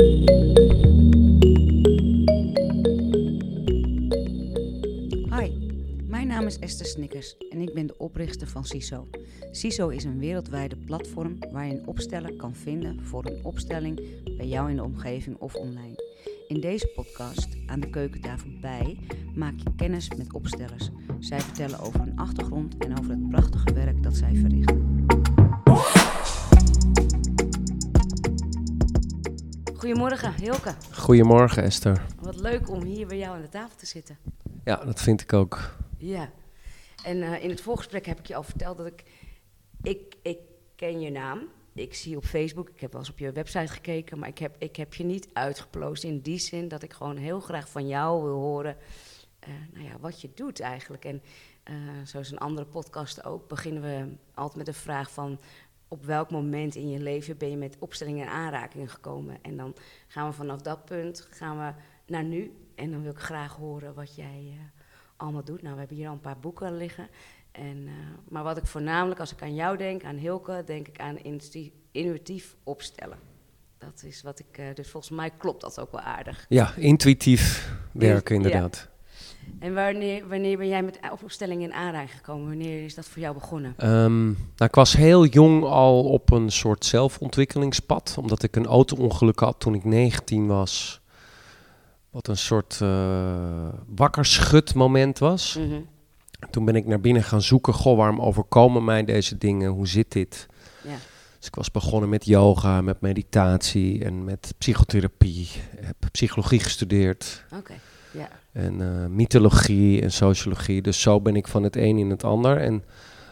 Hi, mijn naam is Esther Snickers en ik ben de oprichter van CISO. CISO is een wereldwijde platform waar je een opsteller kan vinden voor een opstelling bij jou in de omgeving of online. In deze podcast, aan de keukentafel bij, maak je kennis met opstellers. Zij vertellen over hun achtergrond en over het prachtige werk dat zij verrichten. Goedemorgen, Hilke. Goedemorgen Esther. Wat leuk om hier bij jou aan de tafel te zitten. Ja, dat vind ik ook. Ja, en eh, in het voorgesprek heb ik je al verteld dat ik, ik, ik ken je naam. Ik zie je op Facebook, ik heb wel eens op je website gekeken, maar ik heb, ik heb je niet uitgeploosd in die zin dat ik gewoon heel graag van jou wil horen eh, nou ja, wat je doet eigenlijk. En eh, zoals een andere podcast ook, beginnen we altijd met de vraag van op welk moment in je leven ben je met opstellingen en aanrakingen gekomen. En dan gaan we vanaf dat punt gaan we naar nu. En dan wil ik graag horen wat jij uh, allemaal doet. Nou, we hebben hier al een paar boeken liggen. En, uh, maar wat ik voornamelijk, als ik aan jou denk, aan Hilke, denk ik aan intuïtief opstellen. Dat is wat ik, uh, dus volgens mij klopt dat ook wel aardig. Ja, intuïtief werken inderdaad. En wanneer, wanneer ben jij met opstellingen in aanraking gekomen? Wanneer is dat voor jou begonnen? Um, nou, ik was heel jong al op een soort zelfontwikkelingspad. Omdat ik een auto-ongeluk had toen ik 19 was. Wat een soort uh, wakkerschut moment was. Mhm. Mm -hmm. Toen ben ik naar binnen gaan zoeken. Goh, waarom overkomen mij deze dingen? Hoe zit dit? Ja. Dus ik was begonnen met yoga, met meditatie en met psychotherapie. Ik heb psychologie gestudeerd. Oké, okay. Ja. En uh, mythologie en sociologie. Dus zo ben ik van het een in het ander. En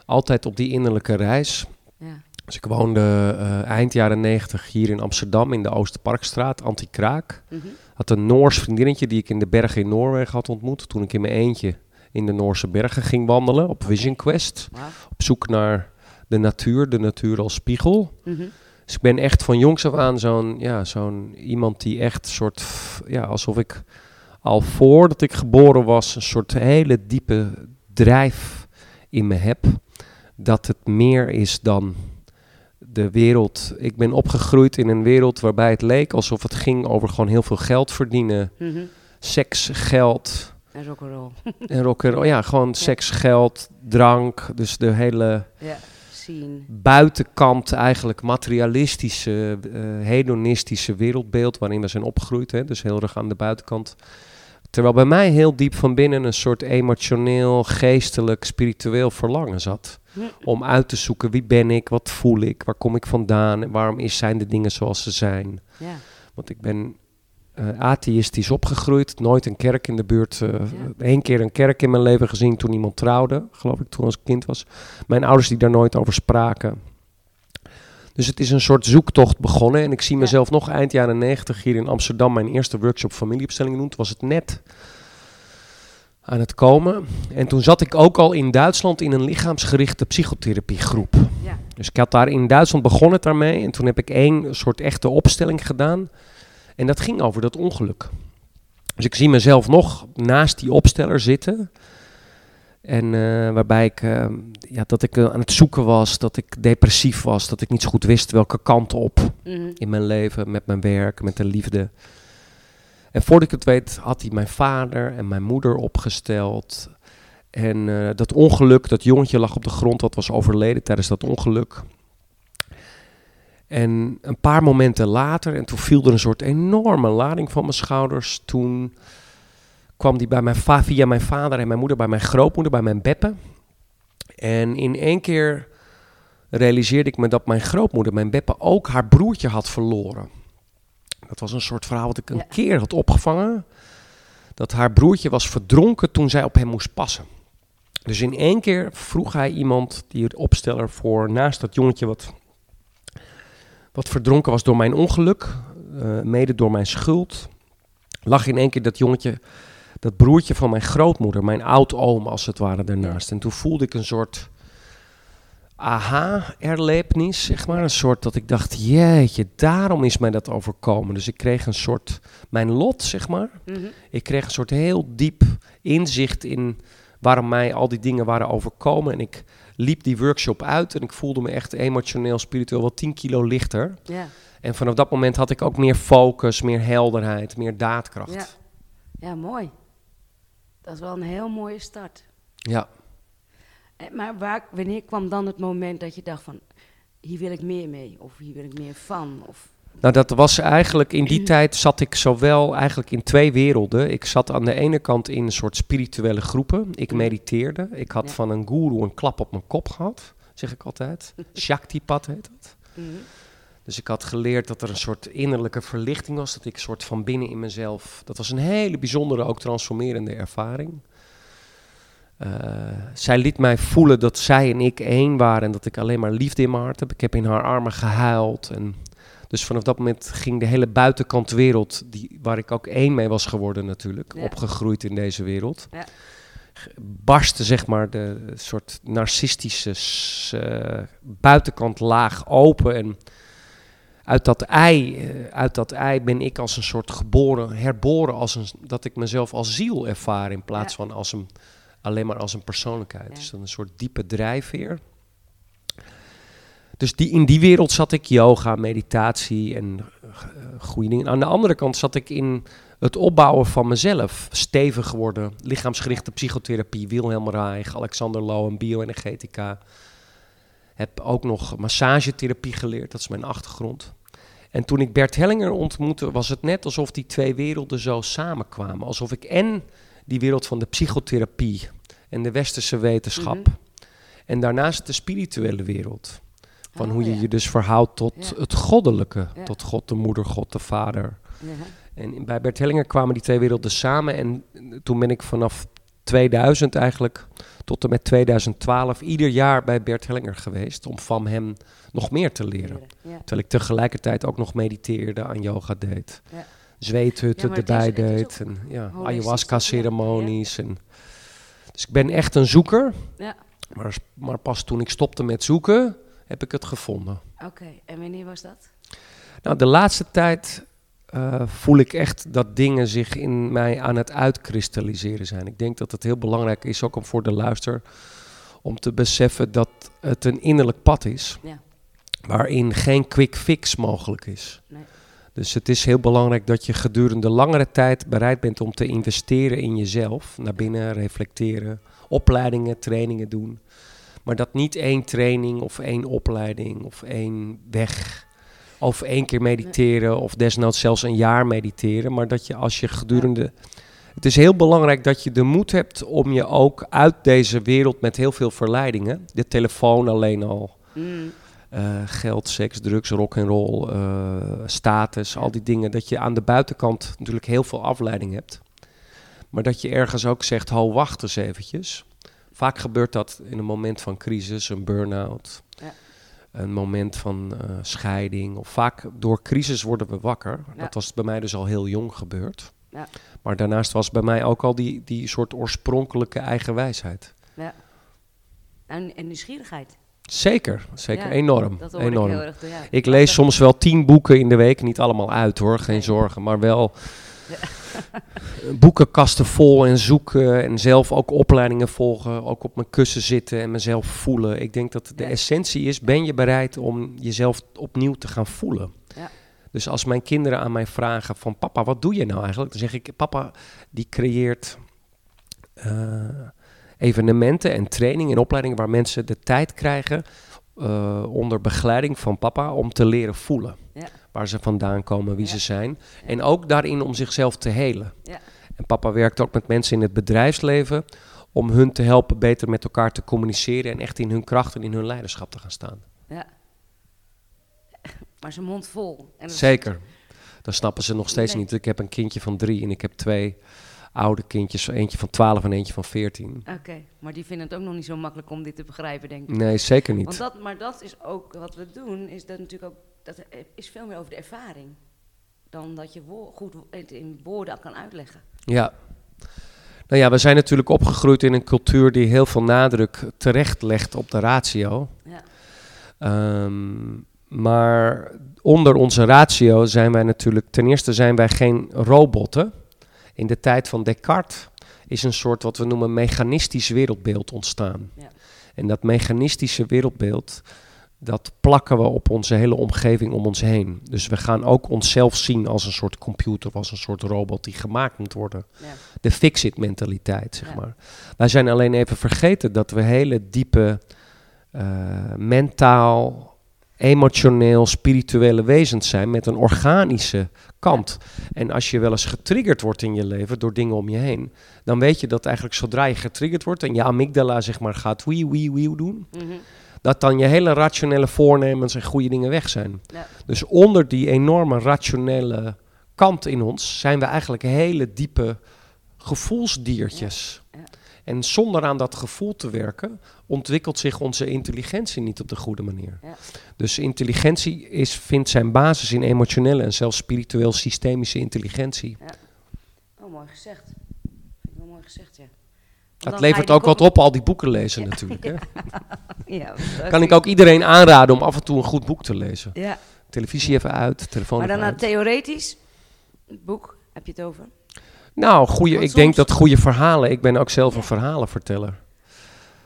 altijd op die innerlijke reis. Ja. Dus ik woonde uh, eind jaren negentig hier in Amsterdam in de Oosterparkstraat, Anti-Kraak. Mm -hmm. Had een Noors vriendinnetje die ik in de bergen in Noorwegen had ontmoet. Toen ik in mijn eentje in de Noorse bergen ging wandelen op Vision Quest. Wow. Op zoek naar de natuur, de natuur als spiegel. Mm -hmm. Dus ik ben echt van jongs af aan zo'n ja, zo'n iemand die echt soort, ja, alsof ik al voordat ik geboren was, een soort hele diepe drijf in me heb. Dat het meer is dan de wereld. Ik ben opgegroeid in een wereld waarbij het leek alsof het ging over gewoon heel veel geld verdienen. Mm -hmm. Seks, geld. En rock'n'roll. en rock'n'roll. Ja, gewoon seks, geld, drank. Dus de hele ja, scene. buitenkant eigenlijk materialistische, uh, hedonistische wereldbeeld waarin we zijn opgegroeid. Hè? Dus heel erg aan de buitenkant. Terwijl bij mij heel diep van binnen een soort emotioneel, geestelijk, spiritueel verlangen zat. Om uit te zoeken wie ben ik, wat voel ik, waar kom ik vandaan en waarom is, zijn de dingen zoals ze zijn. Ja. Want ik ben uh, atheïstisch opgegroeid, nooit een kerk in de buurt. Uh, Ja. Eén keer een kerk in mijn leven gezien toen iemand trouwde, geloof ik, toen als ik kind was. Mijn ouders die daar nooit over spraken. Dus het is een soort zoektocht begonnen. En ik zie mezelf nog eind jaren negentig hier in Amsterdam mijn eerste workshop familieopstelling doen. Toen was het net aan het komen. En toen zat ik ook al in Duitsland in een lichaamsgerichte psychotherapiegroep. Ja. Dus ik had daar in Duitsland begonnen daarmee. En toen heb ik één soort echte opstelling gedaan. En dat ging over dat ongeluk. Dus ik zie mezelf nog naast die opsteller zitten. En uh, waarbij ik, uh, ja, dat ik uh, aan het zoeken was, dat ik depressief was, dat ik niet zo goed wist welke kant op Mm -hmm. in mijn leven, met mijn werk, met de liefde. En voordat ik het weet, had hij mijn vader en mijn moeder opgesteld. En uh, dat ongeluk, dat jongetje lag op de grond, dat was overleden tijdens dat ongeluk. En een paar momenten later, en toen viel er een soort enorme lading van mijn schouders. Toen kwam die bij mijn va via mijn vader en mijn moeder, bij mijn grootmoeder, bij mijn beppe. En in één keer realiseerde ik me dat mijn grootmoeder, mijn beppe, ook haar broertje had verloren. Dat was een soort verhaal wat ik een Ja. keer had opgevangen. Dat haar broertje was verdronken toen zij op hem moest passen. Dus in één keer vroeg hij iemand, die het opsteller voor, naast dat jongetje wat, wat verdronken was door mijn ongeluk, uh, mede door mijn schuld, lag in één keer dat jongetje, dat broertje van mijn grootmoeder, mijn oud-oom als het ware, daarnaast. En toen voelde ik een soort aha-erlevenis, zeg maar. Een soort dat ik dacht, jeetje, daarom is mij dat overkomen. Dus ik kreeg een soort, mijn lot, zeg maar. Mm -hmm. Ik kreeg een soort heel diep inzicht in waarom mij al die dingen waren overkomen. En ik liep die workshop uit en ik voelde me echt emotioneel, spiritueel wel 10 kilo lichter. Ja. En vanaf dat moment had ik ook meer focus, meer helderheid, meer daadkracht. Ja. ja, mooi. Dat is wel een heel mooie start. Ja. Eh, Maar waar, wanneer kwam dan het moment dat je dacht van... hier wil ik meer mee, of hier wil ik meer van? Of, Nou, dat was eigenlijk in die tijd zat ik zowel eigenlijk in twee werelden. Ik zat aan de ene kant in een soort spirituele groepen. Ik mediteerde. Ik had Ja. van een guru een klap op mijn kop gehad, zeg ik altijd. Shakti-pad heet dat. Mhm. Dus ik had geleerd dat er een soort innerlijke verlichting was. Dat ik een soort van binnen in mezelf. Dat was een hele bijzondere, ook transformerende ervaring. Eh, zij liet mij voelen dat zij en ik één waren. En dat ik alleen maar liefde in mijn hart heb. Ik heb in haar armen gehuild. En dus vanaf dat moment ging de hele buitenkant wereld. Die, waar ik ook één mee was geworden, natuurlijk. Ja. Opgegroeid in deze wereld. Ja. Barstte zeg maar de soort narcistische eh, buitenkant laag open. En uit dat ei, eh, uit dat ei ben ik als een soort geboren, herboren, als een, dat ik mezelf als ziel ervaar in plaats Ja. van als een, alleen maar als een persoonlijkheid. Ja. Dus dan een soort diepe drijfveer. Dus die, in die wereld zat ik yoga, meditatie en goede dingen. Aan de andere kant zat ik in het opbouwen van mezelf. Stevig worden, lichaamsgerichte psychotherapie, Wilhelm Reich, Alexander Lowen, bioenergetica. Heb ook nog massagetherapie geleerd, dat is mijn achtergrond. En toen ik Bert Hellinger ontmoette, was het net alsof die twee werelden zo samenkwamen. Alsof ik en die wereld van de psychotherapie en de westerse wetenschap. Mhm. En daarnaast de spirituele wereld. Van Oh, hoe je ja. je dus verhoudt tot Ja. het goddelijke. Ja. Tot God de moeder, God de vader. Ja. En bij Bert Hellinger kwamen die twee werelden samen. En toen ben ik vanaf 2000 eigenlijk tot en met 2012 ieder jaar bij Bert Hellinger geweest. Om van hem nog meer te leren. Ja. Terwijl ik tegelijkertijd ook nog mediteerde, aan yoga deed. Ja. Zweethutten Ja, erbij deed. En ja, ayahuasca-ceremonies. En Dus ik ben echt een zoeker. Ja. Maar, maar pas toen ik stopte met zoeken, heb ik het gevonden. Oké, en wanneer was dat? Nou, de laatste tijd eh, voel ik echt dat dingen zich in mij aan het uitkristalliseren zijn. Ik denk dat het heel belangrijk is, ook om voor de luister, om te beseffen dat het een innerlijk pad is. Ja. Waarin geen quick fix mogelijk is. Nee. Dus het is heel belangrijk dat je gedurende langere tijd bereid bent om te investeren in jezelf. Naar binnen reflecteren, opleidingen, trainingen doen. Maar dat niet één training of één opleiding of één weg of één keer mediteren of desnoods zelfs een jaar mediteren. Maar dat je als je gedurende... Het is heel belangrijk dat je de moed hebt om je ook uit deze wereld met heel veel verleidingen... De telefoon alleen al, Mm. eh, geld, seks, drugs, rock en roll, eh, status, al die dingen. Dat je aan de buitenkant natuurlijk heel veel afleiding hebt. Maar dat je ergens ook zegt, ho, wacht eens eventjes. Vaak gebeurt dat in een moment van crisis, een burn-out. Ja. Een moment van eh, scheiding. Of vaak door crisis worden we wakker. Ja. Dat was bij mij dus al heel jong gebeurd. Ja. Maar daarnaast was bij mij ook al die, die soort oorspronkelijke eigen wijsheid. Ja. En, en nieuwsgierigheid. Zeker, zeker Ja, enorm. Dat enorm. ik erg. Ik lees soms wel tien boeken in de week. Niet allemaal uit hoor, geen Nee. zorgen. Maar wel boekenkasten vol en zoeken. En zelf ook opleidingen volgen. Ook op mijn kussen zitten en mezelf voelen. Ik denk dat de Ja. essentie is, ben je bereid om jezelf opnieuw te gaan voelen? Ja. Dus als mijn kinderen aan mij vragen van papa, wat doe je nou eigenlijk? Dan zeg ik, papa die creëert eh, evenementen en trainingen en opleidingen waar mensen de tijd krijgen eh, onder begeleiding van papa om te leren voelen. Waar ze vandaan komen, wie Ja. ze zijn. En ook daarin om zichzelf te helen. Ja. En papa werkt ook met mensen in het bedrijfsleven om hun te helpen beter met elkaar te communiceren en echt in hun kracht en in hun leiderschap te gaan staan. Ja. Maar zijn mond vol. En Zeker. Dat snappen ze nog steeds Nee. niet. Ik heb een kindje van drie en ik heb twee oude kindjes. Eentje van 12 en eentje van 14. Oké, maar die vinden het ook nog niet zo makkelijk om dit te begrijpen, denk ik. Nee, zeker niet. Want dat, maar dat is ook wat we doen, is dat natuurlijk ook, dat is veel meer over de ervaring. Dan dat je wo- goed het in woorden kan uitleggen. Ja. Nou ja, we zijn natuurlijk opgegroeid in een cultuur die heel veel nadruk terecht legt op de ratio. Ja. Ehm, maar onder onze ratio zijn wij natuurlijk, ten eerste zijn wij geen robotten. In de tijd van Descartes is een soort wat we noemen mechanistisch wereldbeeld ontstaan. Ja. En dat mechanistische wereldbeeld dat plakken we op onze hele omgeving om ons heen. Dus we gaan ook onszelf zien als een soort computer of als een soort robot die gemaakt moet worden. Ja. De fix-it mentaliteit, zeg Ja. maar. Wij zijn alleen even vergeten dat we hele diepe eh, mentaal, emotioneel, spirituele wezens zijn met een organische kant. En als je wel eens getriggerd wordt in je leven door dingen om je heen, dan weet je dat eigenlijk zodra je getriggerd wordt en je amygdala zeg maar gaat wie wie wie doen, Mhm. Dat dan je hele rationele voornemens en goede dingen weg zijn. Ja. Dus onder die enorme rationele kant in ons zijn we eigenlijk hele diepe gevoelsdiertjes. Ja, ja. En zonder aan dat gevoel te werken, ontwikkelt zich onze intelligentie niet op de goede manier. Ja. Dus intelligentie is, vindt zijn basis in emotionele en zelfs spiritueel systemische intelligentie. Oh, mooi gezegd. Vind ik wel mooi gezegd, ja. Dat levert ook wat op, al die boeken lezen natuurlijk. Hè? Ja, Kan ik ook iedereen aanraden om af en toe een goed boek te lezen. Ja, Televisie even uit, telefoon maar dan naar uit. theoretisch boek, heb je het over? Nou, goeie, Want ik denk dat goede verhalen. Ik ben ook zelf een verhalenverteller.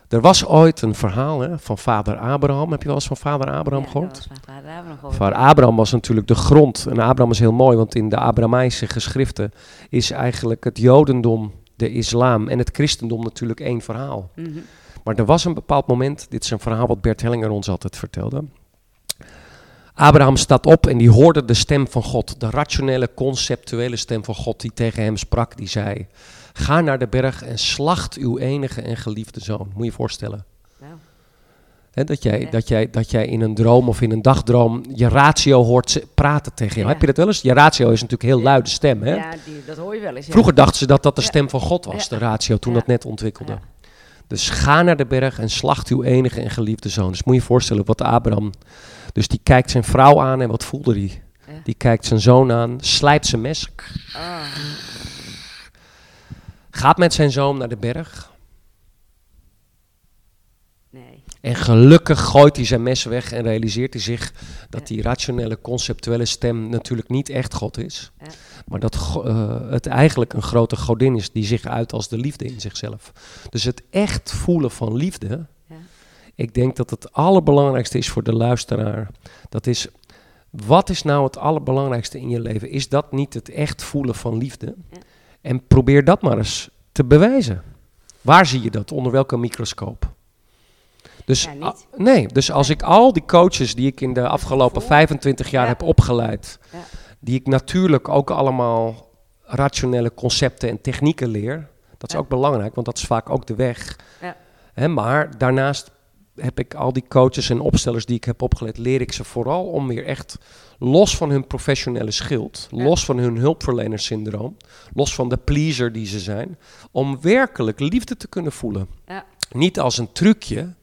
Er was ooit een verhaal hè, van vader Abraham. Heb je wel eens van vader Abraham Ja, gehoord? dat was mijn vader Abraham gehoord. Vader Abraham was natuurlijk de grond. En Abraham is heel mooi, want in de Abrahamische geschriften is eigenlijk het Jodendom, de islam en het christendom natuurlijk één verhaal. Mhm. Maar er was een bepaald moment, dit is een verhaal wat Bert Hellinger ons altijd vertelde. Abraham staat op en die hoorde de stem van God, de rationele, conceptuele stem van God die tegen hem sprak. Die zei, ga naar de berg en slacht uw enige en geliefde zoon. Moet je je voorstellen. Hè, dat, jij, dat, jij, dat jij in een droom of in een dagdroom je ratio hoort praten tegen jou. Ja. Heb je dat wel eens? Je ratio is natuurlijk heel Ja. luide stem. Hè? ja, die, dat hoor je wel eens. ja. Vroeger dachten ze dat dat de stem van God was, de ratio, toen dat net ontwikkelde. Dus ga naar de berg en slacht uw enige en geliefde zoon. Dus moet je je voorstellen wat Abraham... Dus die kijkt zijn vrouw aan en wat voelde hij? Die kijkt zijn zoon aan, slijpt zijn mes, Ah, gaat met zijn zoon naar de berg. nee. En gelukkig gooit hij zijn mes weg en realiseert hij zich dat die rationele, conceptuele stem natuurlijk niet echt God is. Maar dat eh, het eigenlijk een grote godin is die zich uit als de liefde in zichzelf. Dus het echt voelen van liefde, ik denk dat het allerbelangrijkste is voor de luisteraar. Dat is, wat is nou het allerbelangrijkste in je leven? Is dat niet het echt voelen van liefde? En probeer dat maar eens te bewijzen. Waar zie je dat? Onder welke microscoop? Dus, Ja, niet. a- nee, dus als ik al die coaches die ik in de afgelopen gevoel. 25 jaar Ja. heb opgeleid, Ja. die ik natuurlijk ook allemaal rationele concepten en technieken leer, dat is ook belangrijk, want dat is vaak ook de weg. Ja. Hè, maar daarnaast heb ik al die coaches en opstellers die ik heb opgeleid, leer ik ze vooral om weer echt los van hun professionele schild, los van hun hulpverlenerssyndroom, los van de pleaser die ze zijn, om werkelijk liefde te kunnen voelen. Ja. Niet als een trucje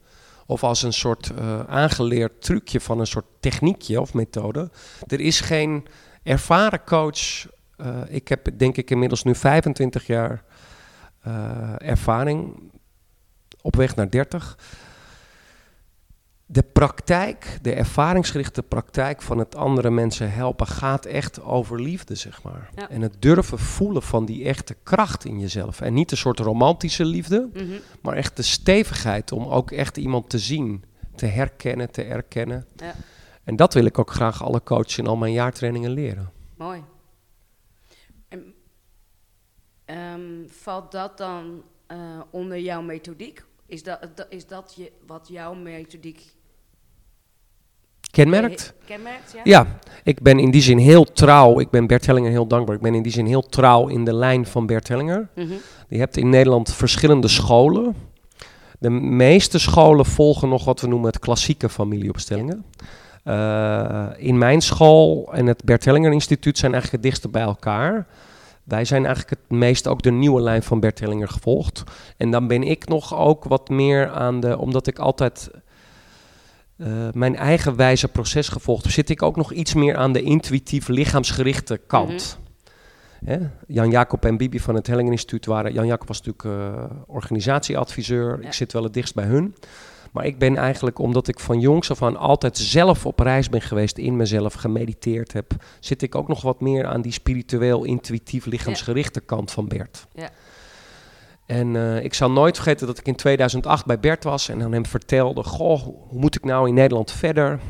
of als een soort eh, aangeleerd trucje van een soort techniekje of methode. Er is geen ervaren coach. eh, ik heb denk ik inmiddels nu 25 jaar eh, ervaring op weg naar 30. De praktijk, de ervaringsgerichte praktijk van het andere mensen helpen gaat echt over liefde, zeg maar. Ja. En het durven voelen van die echte kracht in jezelf. En niet een soort romantische liefde, Mhm. maar echt de stevigheid om ook echt iemand te zien, te herkennen, te erkennen. Ja. En dat wil ik ook graag alle coaches in al mijn jaartrainingen leren. Mooi. En, ehm, valt dat dan eh, onder jouw methodiek? Is dat, da- is dat je, wat jouw methodiek Kenmerkt? he- kenmerkt? Ja. Ja, ik ben in die zin heel trouw. Ik ben Bert Hellinger heel dankbaar. Ik ben in die zin heel trouw in de lijn van Bert Hellinger. Mhm. Je hebt in Nederland verschillende scholen. De meeste scholen volgen nog wat we noemen het klassieke familieopstellingen. Eh, in mijn school en het Bert Hellinger Instituut zijn eigenlijk het bij elkaar. Wij zijn eigenlijk het meest ook de nieuwe lijn van Bert Hellinger gevolgd. En dan ben ik nog ook wat meer aan de, omdat ik altijd eh, mijn eigen wijze proces gevolgd zit ik ook nog iets meer aan de intuïtief lichaamsgerichte kant. Hè? Jan Jacob en Bibi van het Hellingen Instituut waren. Jan Jacob was natuurlijk eh, organisatieadviseur. Ja. Ik zit wel het dichtst bij hun. Maar ik ben eigenlijk, omdat ik van jongs af aan altijd zelf op reis ben geweest, in mezelf gemediteerd heb, zit ik ook nog wat meer aan die spiritueel, intuïtief, lichaamsgerichte kant van Bert. Ja. En eh, ik zal nooit vergeten dat ik in 2008 bij Bert was en aan hem vertelde: Goh, hoe moet ik nou in Nederland verder?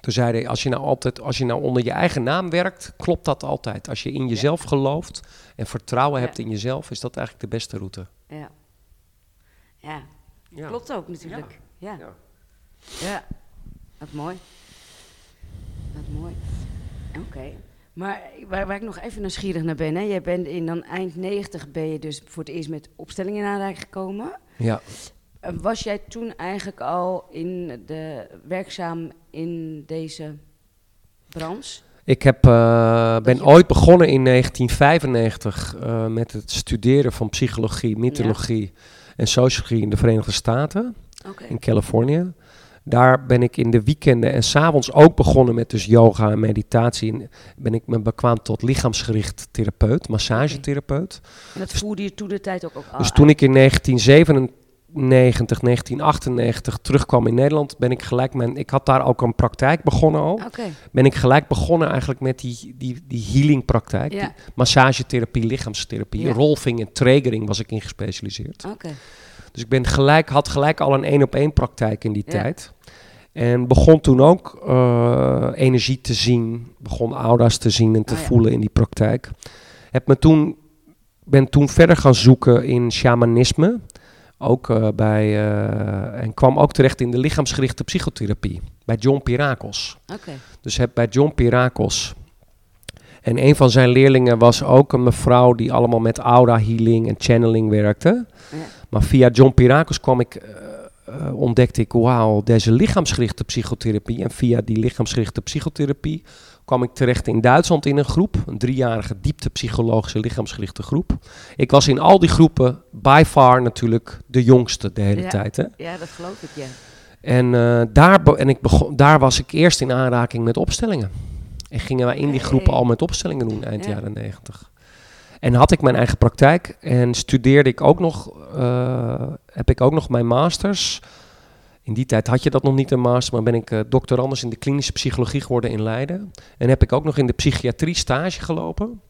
Toen zei hij: als je, nou altijd, als je nou onder je eigen naam werkt, klopt dat altijd. Als je in jezelf gelooft en vertrouwen Ja. hebt in jezelf, is dat eigenlijk de beste route. Ja. Ja, Ja. klopt ook natuurlijk. Ja. Ja. Ja. Wat mooi. Wat mooi. Oké. Maar waar, waar ik nog even nieuwsgierig naar ben, hè. Jij bent in dan eind 90 ben je dus voor het eerst met opstellingen in aanraking gekomen. Ja. Eh, Was jij toen eigenlijk al in de, werkzaam in deze branche? Ik heb, eh, ben je- ooit begonnen in 1995 eh, met het studeren van psychologie, mythologie en sociologie in de Verenigde Staten, in Californië. Daar ben ik in de weekenden en s'avonds ook begonnen met dus yoga en meditatie. En ben ik me bekwaam tot lichaamsgericht therapeut, massagetherapeut. En dat voerde je toen de tijd ook, ook al Dus toen ik in 1997, 1998 terugkwam in Nederland, ben ik gelijk mijn. Ik had daar ook een praktijk begonnen al. Ben ik gelijk begonnen eigenlijk met die, die, die healing praktijk. ja, Die massagetherapie, lichaamstherapie, Ja. rolfing en triggering was ik in gespecialiseerd. oké. Dus ik ben gelijk, had gelijk al een één op één praktijk in die Ja. tijd. En begon toen ook eh, energie te zien, begon aura's te zien en te Oh ja. voelen in die praktijk. Heb me toen, ben toen verder gaan zoeken in shamanisme. Ook eh, bij, eh, en kwam ook terecht in de lichaamsgerichte psychotherapie. Bij John Pirakos. Dus heb bij John Pirakos. En een van zijn leerlingen was ook een mevrouw die allemaal met aura healing en channeling werkte. Ja. Maar via John Pirakos kwam ik, eh, eh, ontdekte ik, wauw, deze lichaamsgerichte psychotherapie. En via die lichaamsgerichte psychotherapie kwam ik terecht in Duitsland in een groep. Een driejarige dieptepsychologische lichaamsgerichte groep. Ik was in al die groepen by far natuurlijk de jongste de hele Ja. tijd. Hè? ja, dat geloof ik, ja. En, eh, daar, en ik begon, daar was ik eerst in aanraking met opstellingen. En gingen wij in die groepen al met opstellingen doen eind Ja. jaren 90. En had ik mijn eigen praktijk en studeerde ik ook nog, eh, heb ik ook nog mijn masters. In die tijd had je dat nog niet een master, maar ben ik doctorandus in de klinische psychologie geworden in Leiden. En heb ik ook nog in de psychiatrie stage gelopen.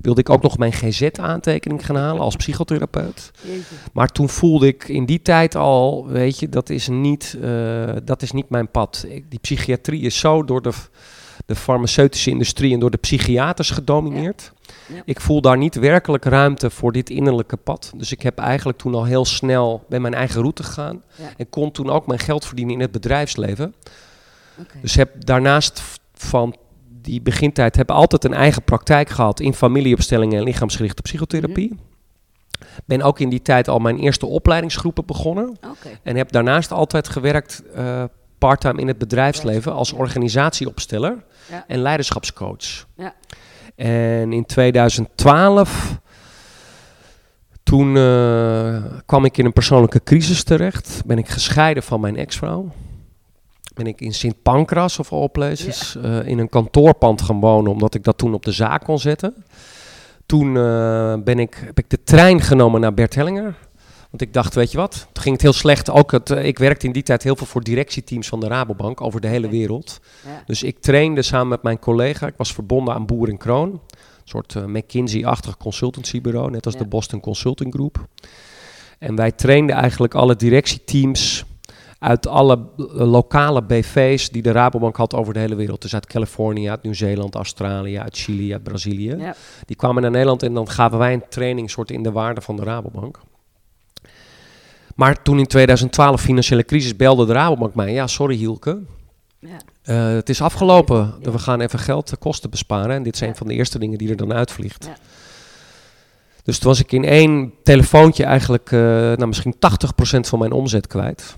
Wilde ik ook nog mijn GZ-aantekening gaan halen als psychotherapeut. Jeetje. Maar toen voelde ik in die tijd al, weet je, dat is niet, eh, dat is niet mijn pad. Ik- die psychiatrie is zo door de, de farmaceutische industrie en door de psychiaters gedomineerd. Ja. Ik voel daar niet werkelijk ruimte voor dit innerlijke pad. Dus ik heb eigenlijk toen al heel snel bij mijn eigen route gegaan. Ja. En kon toen ook mijn geld verdienen in het bedrijfsleven. Dus heb daarnaast van die begintijd heb altijd een eigen praktijk gehad in familieopstellingen en lichaamsgerichte psychotherapie. Ben ook in die tijd al mijn eerste opleidingsgroepen begonnen. En heb daarnaast altijd gewerkt eh parttime in het bedrijfsleven als organisatieopsteller Ja. en leiderschapscoach. Ja. En in 2012, toen eh, kwam ik in een persoonlijke crisis terecht. Ben ik gescheiden van mijn ex-vrouw. Ben ik in Sint Pancras of all places eh, in een kantoorpand gaan wonen, omdat ik dat toen op de zaak kon zetten. Toen eh, ben ik, heb ik de trein genomen naar Bert Hellinger. Want ik dacht, weet je wat, toen ging het heel slecht. Ook het, eh, ik werkte in die tijd heel veel voor directieteams van de Rabobank over de hele wereld. Ja. Dus ik trainde samen met mijn collega. Ik was verbonden aan Boer en Kroon. Een soort eh, McKinsey-achtig consultancybureau, net als Ja. de Boston Consulting Group. En wij trainden eigenlijk alle directieteams uit alle eh, lokale BV's die de Rabobank had over de hele wereld. Dus uit Californië, uit Nieuw-Zeeland, Australië, uit Chili, uit Brazilië. Ja. Die kwamen naar Nederland en dan gaven wij een training soort in de waarde van de Rabobank. Maar toen in 2012 financiële crisis belde de Rabobank mij. Ja, sorry Hielke, Ja. eh, het is afgelopen. Ja. We gaan even geld, eh, kosten besparen. En dit is Ja. een van de eerste dingen die er dan uitvliegt. Ja. Dus toen was ik in één telefoontje eigenlijk eh, nou, misschien 80% van mijn omzet kwijt.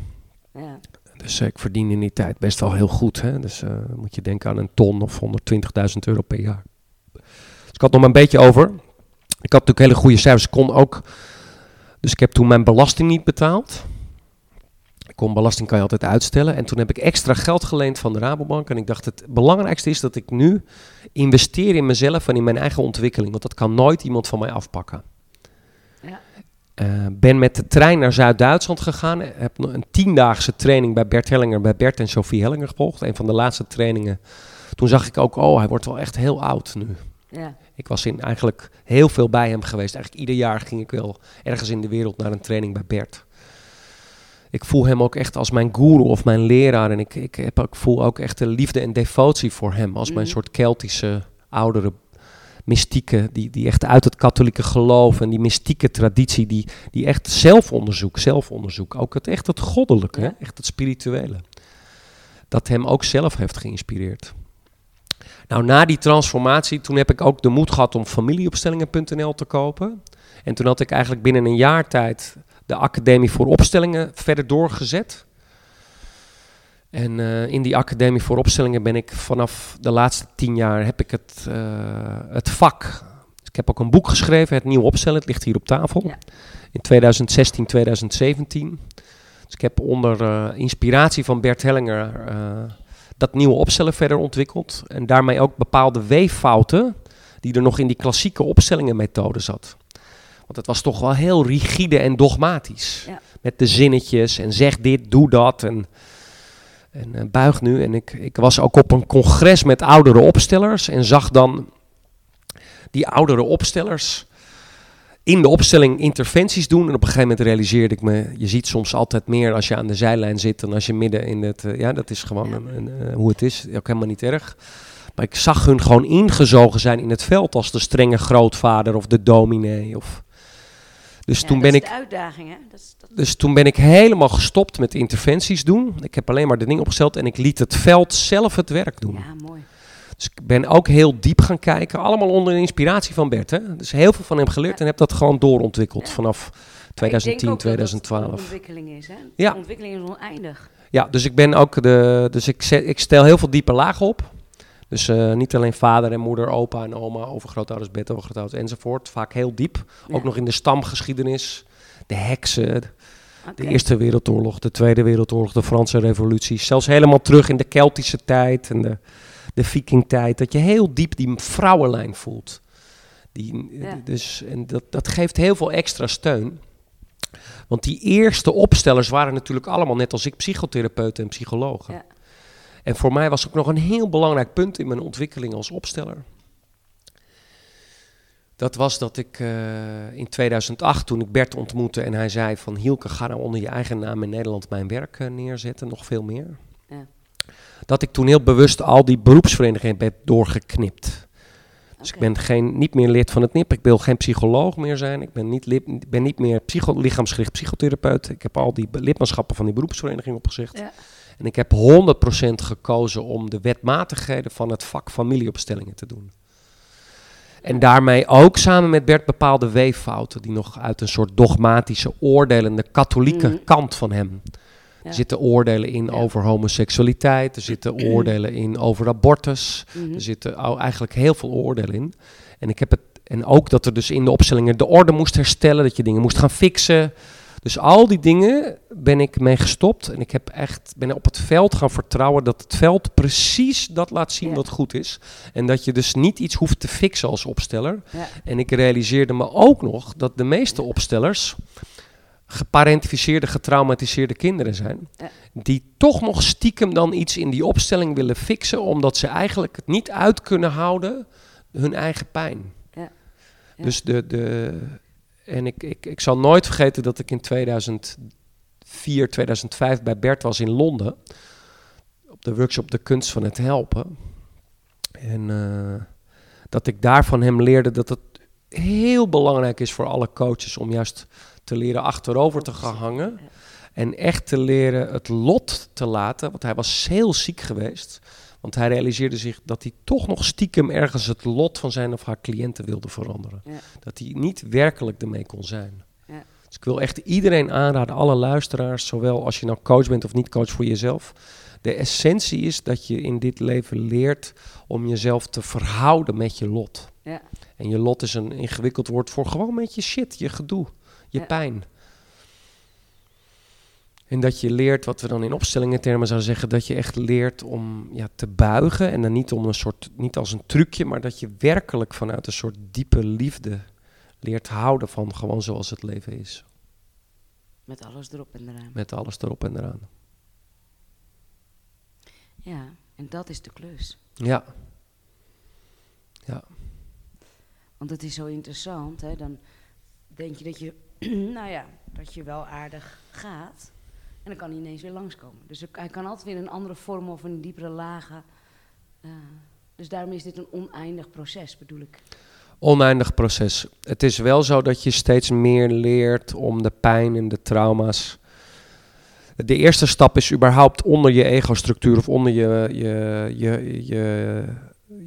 Ja. Dus ik verdien in die tijd best wel heel goed. Hè? Dus moet je denken aan een ton of 120.000 euro per jaar. Dus ik had nog maar een beetje over. Ik had natuurlijk hele goede cijfers. Ik kon ook. Dus ik heb toen mijn belasting niet betaald. Ik kon belasting kan je altijd uitstellen. En toen heb ik extra geld geleend van de Rabobank. En ik dacht, het belangrijkste is dat ik nu investeer in mezelf en in mijn eigen ontwikkeling. Want dat kan nooit iemand van mij afpakken. Ja. Eh, ben met de trein naar Zuid-Duitsland gegaan. Heb een tiendaagse training bij Bert Hellinger, bij Bert en Sophie Hellinger gevolgd. Een van de laatste trainingen. Toen zag ik ook, oh, hij wordt wel echt heel oud nu. Ja. Ik was in eigenlijk heel veel bij hem geweest. Eigenlijk ieder jaar ging ik wel ergens in de wereld naar een training bij Bert. Ik voel hem ook echt als mijn guru of mijn leraar. En ik, ik, heb, ik voel ook echt de liefde en devotie voor hem. Als mijn Mhm. soort Keltische oudere mystieke, die, die echt uit het katholieke geloof en die mystieke traditie, die, die echt zelfonderzoek, zelfonderzoek, ook het echt het goddelijke, Ja. hè, echt het spirituele, dat hem ook zelf heeft geïnspireerd. Nou, na die transformatie, toen heb ik ook de moed gehad om familieopstellingen.nl te kopen. En toen had ik eigenlijk binnen een jaar tijd de Academie voor Opstellingen verder doorgezet. En eh, in die Academie voor Opstellingen ben ik vanaf de laatste tien jaar heb ik het, eh, het vak. Dus ik heb ook een boek geschreven, Het Nieuwe Opstellen. Het ligt hier op tafel. Ja. In 2016, 2017. Dus ik heb onder eh, inspiratie van Bert Hellinger dat nieuwe opstellen verder ontwikkeld. En daarmee ook bepaalde weeffouten die er nog in die klassieke opstellingenmethode zat. Want het was toch wel heel rigide en dogmatisch. Ja. Met de zinnetjes en zeg dit, doe dat en, en eh, buig nu. En ik, ik was ook op een congres met oudere opstellers en zag dan die oudere opstellers in de opstelling interventies doen. En op een gegeven moment realiseerde ik me, je ziet soms altijd meer als je aan de zijlijn zit dan als je midden in het... eh, ja, dat is gewoon een, een, eh, hoe het is, ook helemaal niet erg. Maar ik zag hun gewoon ingezogen zijn in het veld als de strenge grootvader of de dominee. Of... Dus Ja, toen dat ben ik... de uitdaging, hè? Dat is, dat... Dus toen ben ik helemaal gestopt met interventies doen. Ik heb alleen maar de ding opgesteld en ik liet het veld zelf het werk doen. Ja, mooi. Dus ik ben ook heel diep gaan kijken. Allemaal onder de inspiratie van Bert. Hè? Dus heel veel van hem geleerd Ja. en heb dat gewoon doorontwikkeld Ja. vanaf Maar ik 2010, denk ook dat dat 2012. een ontwikkeling is, hè? Ja. De ontwikkeling is oneindig. Ja, dus ik ben ook de. Dus ik, zet, ik stel heel veel diepe lagen op. Dus eh, niet alleen vader en moeder, opa en oma, overgrootouders, bed, overgrootouders enzovoort. Vaak heel diep. Ook nog in de stamgeschiedenis. De heksen. De Eerste Wereldoorlog, de Tweede Wereldoorlog, de Franse Revolutie. Zelfs helemaal terug in de Keltische tijd en de, de Vikingtijd. Dat je heel diep die vrouwenlijn voelt. Die, Ja. dus, en dat, dat geeft heel veel extra steun. Want die eerste opstellers waren natuurlijk allemaal, net als ik, psychotherapeuten en psychologen. Ja. En voor mij was ook nog een heel belangrijk punt in mijn ontwikkeling als opsteller. Dat was dat ik eh, in 2008, toen ik Bert ontmoette en hij zei van Hielke, ga nou onder je eigen naam in Nederland mijn werk eh, neerzetten, nog veel meer. Dat ik toen heel bewust al die beroepsverenigingen heb doorgeknipt. Dus ik ben geen, niet meer lid van het NIP, ik wil geen psycholoog meer zijn, ik ben niet, lid, ben niet meer psycho, lichaamsgericht psychotherapeut. Ik heb al die lidmaatschappen van die beroepsvereniging opgezegd. Ja. En ik heb 100% gekozen om de wetmatigheden van het vak familieopstellingen te doen. En daarmee ook samen met Bert bepaalde weeffouten die nog uit een soort dogmatische, oordelende, katholieke Mhm. kant van hem. Er zitten oordelen in over homoseksualiteit, er zitten oordelen in over abortus, Mhm. er zitten eigenlijk heel veel oordelen in. En ik heb het en ook dat er dus in de opstellingen de orde moest herstellen, dat je dingen moest gaan fixen. Dus al die dingen ben ik mee gestopt en ik heb echt ben op het veld gaan vertrouwen dat het veld precies dat laat zien Ja. wat goed is en dat je dus niet iets hoeft te fixen als opsteller. Ja. En ik realiseerde me ook nog dat de meeste opstellers geparentificeerde, getraumatiseerde kinderen zijn. Ja. Die toch nog stiekem dan iets in die opstelling willen fixen, omdat ze eigenlijk het niet uit kunnen houden, hun eigen pijn. Ja. Ja. Dus de, de, en ik, ik, ik zal nooit vergeten dat ik in 2004, 2005 bij Bert was in Londen. Op de workshop De Kunst van het Helpen. En eh, dat ik daar van hem leerde dat het heel belangrijk is voor alle coaches om juist te leren achterover te gaan hangen. En echt te leren het lot te laten. Want hij was heel ziek geweest. Want hij realiseerde zich dat hij toch nog stiekem ergens het lot van zijn of haar cliënten wilde veranderen. Ja. Dat hij niet werkelijk ermee kon zijn. Ja. Dus ik wil echt iedereen aanraden, alle luisteraars, zowel als je nou coach bent of niet coach voor jezelf. De essentie is dat je in dit leven leert om jezelf te verhouden met je lot. Ja. En je lot is een ingewikkeld woord voor gewoon met je shit, je gedoe, je pijn. En dat je leert, wat we dan in opstellingentermen zouden zeggen, dat je echt leert om ja, te buigen. En dan niet, om een soort, niet als een trucje, maar dat je werkelijk vanuit een soort diepe liefde leert houden van gewoon zoals het leven is. Met alles erop en eraan. Met alles erop en eraan. Ja, en dat is de klus. Ja. Ja. Want het is zo interessant, hè? dan denk je dat je, nou ja, dat je wel aardig gaat. En dan kan hij ineens weer langskomen. Dus hij kan altijd weer een andere vorm of een diepere lagen. Uh, dus daarom is dit een oneindig proces, bedoel ik. Oneindig proces. Het is wel zo dat je steeds meer leert om de pijn en de trauma's. De eerste stap is überhaupt onder je ego-structuur of onder je, je, je, je,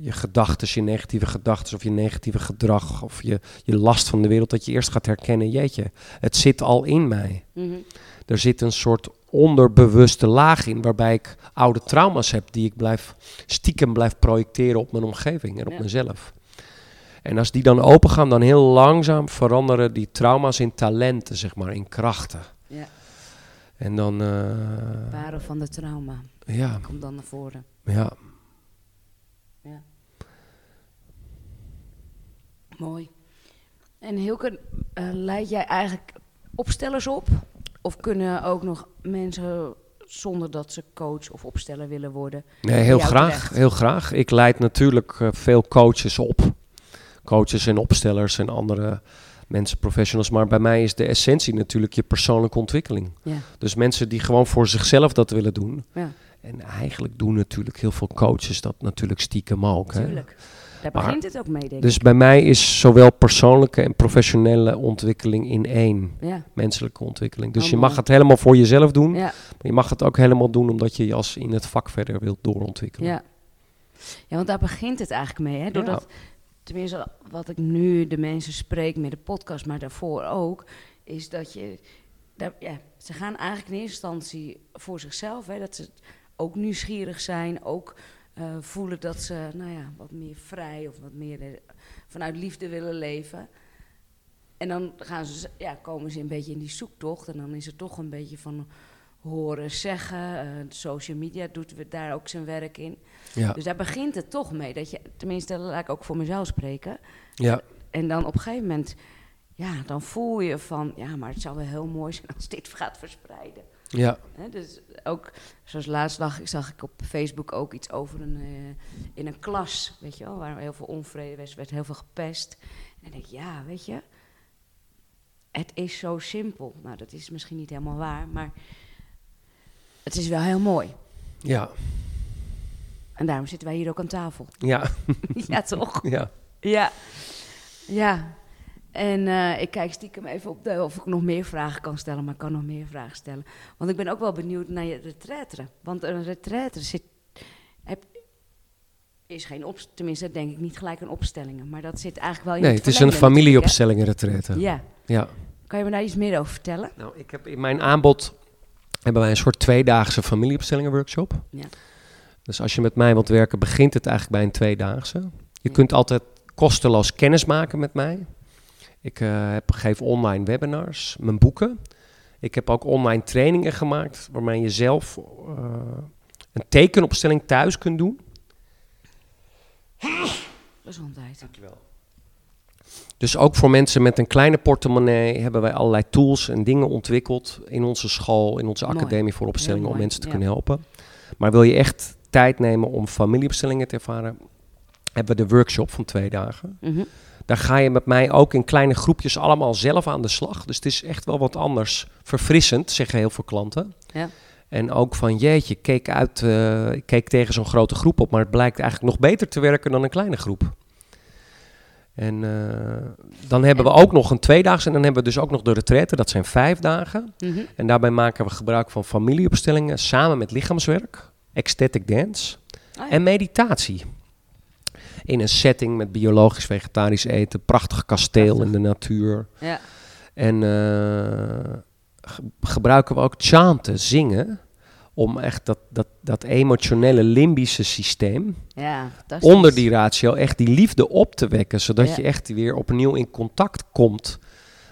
je gedachten, je negatieve gedachten of je negatieve gedrag of je, je last van de wereld, dat je eerst gaat herkennen, jeetje, het zit al in mij. Mm Er zit een soort onderbewuste laag in, waarbij ik oude trauma's heb die ik blijf stiekem blijf projecteren op mijn omgeving en op mezelf. En als die dan open gaan, dan heel langzaam veranderen die trauma's in talenten, zeg maar, in krachten. Ja. En dan... Uh, van de trauma. Ja. Komt dan naar voren. Ja. Mooi. En Hilke, uh, leid jij eigenlijk opstellers op? Of kunnen ook nog mensen zonder dat ze coach of opsteller willen worden? Nee, heel graag. Heel graag. Ik leid natuurlijk uh, veel coaches op. Coaches en opstellers en andere mensen, professionals. Maar bij mij is de essentie natuurlijk je persoonlijke ontwikkeling. Ja. Dus mensen die gewoon voor zichzelf dat willen doen. Ja. En eigenlijk doen natuurlijk heel veel coaches dat natuurlijk stiekem ook. Tuurlijk. Daar begint het ook mee, denk Dus bij mij is zowel persoonlijke en professionele ontwikkeling in één. Ja. Menselijke ontwikkeling. Dus oh, je mag het helemaal voor jezelf doen. Ja. Maar je mag het ook helemaal doen omdat je je als in het vak verder wilt doorontwikkelen. Ja, ja want daar begint het eigenlijk mee. Hè? Doordat, tenminste wat ik nu de mensen spreek met de podcast, maar daarvoor ook, is dat je... Daar, ja, ze gaan eigenlijk in eerste instantie voor zichzelf. Hè, dat ze ook nieuwsgierig zijn, ook uh, voelen dat ze nou ja, wat meer vrij of wat meer uh, vanuit liefde willen leven. En dan gaan ze, ja, komen ze een beetje in die zoektocht. En dan is het toch een beetje van horen zeggen. Uh, social media doet daar ook zijn werk in. Ja. Dus daar begint het toch mee. Dat je, tenminste, laat ik ook voor mezelf spreken. Ja. En dan op een gegeven moment, ja, dan voel je van, ja, maar het zou wel heel mooi zijn als dit gaat verspreiden. Ja. dus ook, zoals laatst dag zag ik op Facebook ook iets over een, uh, in een klas, weet je wel, waar heel veel onvrede was, werd heel veel gepest. En dan denk ik, ja, weet je, het is zo simpel. Nou, dat is misschien niet helemaal waar, maar het is wel heel mooi. Ja. En daarom zitten wij hier ook aan tafel. Ja. ja, toch? Ja. Ja. Ja. En uh, ik kijk stiekem even op de, of ik nog meer vragen kan stellen, maar ik kan nog meer vragen stellen. Want ik ben ook wel benieuwd naar je retraite. Want een retraite zit, heb, is geen op, tenminste denk ik niet gelijk een opstellingen, maar dat zit eigenlijk wel in nee, het, het is een familieopstellingen retraite. Ja. ja. Kan je me daar iets meer over vertellen? Nou, ik heb in mijn aanbod hebben wij een soort tweedaagse familieopstellingen workshop. Ja. Dus als je met mij wilt werken, begint het eigenlijk bij een tweedaagse. Je kunt altijd kosteloos kennis maken met mij. Ik uh, heb, geef online webinars, mijn boeken. Ik heb ook online trainingen gemaakt waarmee je zelf uh, een tekenopstelling thuis kunt doen. Gezondheid. Dankjewel. Dus ook voor mensen met een kleine portemonnee hebben wij allerlei tools en dingen ontwikkeld in onze school, in onze academie voor opstellingen om mensen te kunnen helpen. Maar wil je echt tijd nemen om familieopstellingen te ervaren, hebben we de workshop van twee dagen. Mm daar ga je met mij ook in kleine groepjes allemaal zelf aan de slag. Dus het is echt wel wat anders. Verfrissend, zeggen heel veel klanten. Ja. En ook van jeetje, keek uit, uh, keek tegen zo'n grote groep op, maar het blijkt eigenlijk nog beter te werken dan een kleine groep. En uh, dan hebben we ook nog een tweedaagse en dan hebben we dus ook nog de retraite, dat zijn vijf dagen. Mm -hmm. En daarbij maken we gebruik van familieopstellingen samen met lichaamswerk, ecstatic dance oh ja. en meditatie in een setting met biologisch vegetarisch eten, prachtig kasteel in de natuur. Ja. En uh, gebruiken we ook chanten, zingen, om echt dat, dat, dat emotionele limbische systeem ja, onder die ratio echt die liefde op te wekken, zodat je echt weer opnieuw in contact komt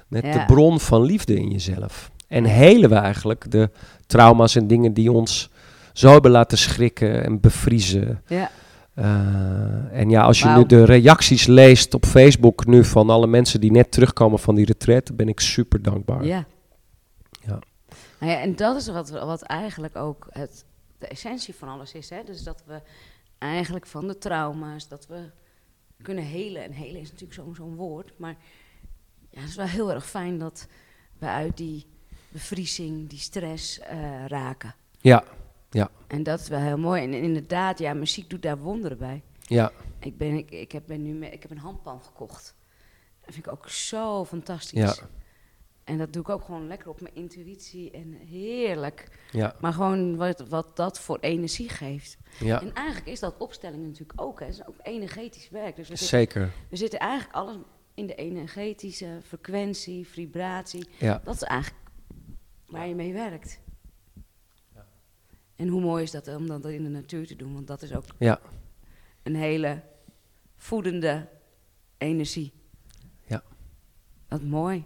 met de bron van liefde in jezelf. En helen we eigenlijk de trauma's en dingen die ons zo hebben laten schrikken en bevriezen. Ja. Uh, en ja, als je nu de reacties leest op Facebook nu van alle mensen die net terugkomen van die retreat, ben ik super dankbaar. Ja. Ja. Nou ja en dat is wat, wat eigenlijk ook het, de essentie van alles is. Hè? Dus dat we eigenlijk van de trauma's, dat we kunnen helen. En helen is natuurlijk zo'n zo'n woord. Maar ja, het is wel heel erg fijn dat we uit die bevriezing, die stress eh, raken. Ja, En dat is wel heel mooi. En inderdaad, ja, muziek doet daar wonderen bij. ja, Ik, ben, ik, ik, heb, ben nu me- ik heb een handpan gekocht. Dat vind ik ook zo fantastisch. Ja. En dat doe ik ook gewoon lekker op mijn intuïtie en heerlijk. ja, Maar gewoon wat, wat dat voor energie geeft. ja. En eigenlijk is dat opstelling natuurlijk ook. Hè. Het is ook energetisch werk. Dus we zitten, Zeker. we zitten eigenlijk alles in de energetische frequentie, vibratie. Ja, Dat is eigenlijk waar je mee werkt. En hoe mooi is dat om dat in de natuur te doen? Want dat is ook ja, een hele voedende energie. Ja. Wat mooi.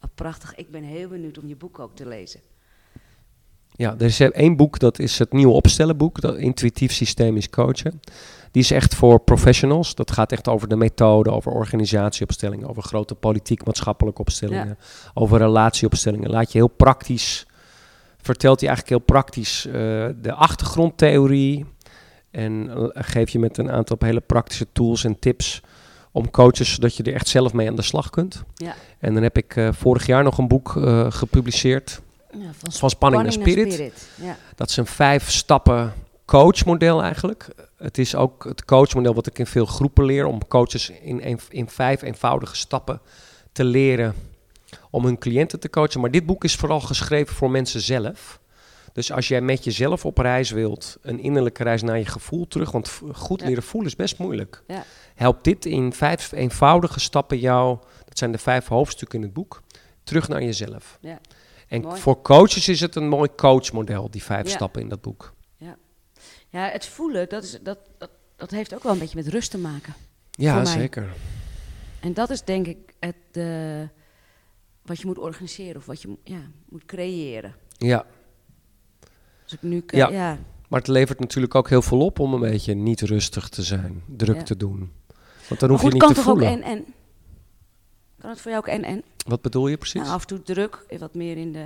Wat prachtig. Ik ben heel benieuwd om je boek ook te lezen. ja. Er is één boek, dat is het nieuwe opstellenboek, dat intuïtief systemisch coachen. Die is echt voor professionals. Dat gaat echt over de methode, over organisatieopstellingen, over grote politiek-maatschappelijke opstellingen, over relatieopstellingen. Laat je heel praktisch, vertelt hij eigenlijk heel praktisch eh, de achtergrondtheorie. En eh, geef je met een aantal hele praktische tools en tips om coaches, zodat je er echt zelf mee aan de slag kunt. Ja. En dan heb ik eh, vorig jaar nog een boek eh, gepubliceerd Ja, van, van Spanning naar Spirit. Ja. Dat is een vijf stappen coachmodel eigenlijk. Het is ook het coachmodel wat ik in veel groepen leer om coaches in, een, in vijf eenvoudige stappen te leren om hun cliënten te coachen. Maar dit boek is vooral geschreven voor mensen zelf. Dus als jij met jezelf op reis wilt, een innerlijke reis naar je gevoel terug, want goed Ja. leren voelen is best moeilijk. Ja. Helpt dit in vijf eenvoudige stappen jou, dat zijn de vijf hoofdstukken in het boek, terug naar jezelf. Ja. En Mooi. voor coaches is het een mooi coachmodel, die vijf Ja. stappen in dat boek. ja, het voelen, dat, is, dat, dat, dat heeft ook wel een beetje met rust te maken. Ja, zeker. En dat is denk ik het, eh, wat je moet organiseren of wat je ja, moet creëren. Ja, Als ik nu... Ja. ja. maar het levert natuurlijk ook heel veel op om een beetje niet rustig te zijn, druk Ja. te doen. Want dan hoef goed, je kan niet te toch ook voelen. en-en? Kan het voor jou ook en-en? Wat bedoel je precies? Nou, af en toe druk, eh, wat meer in de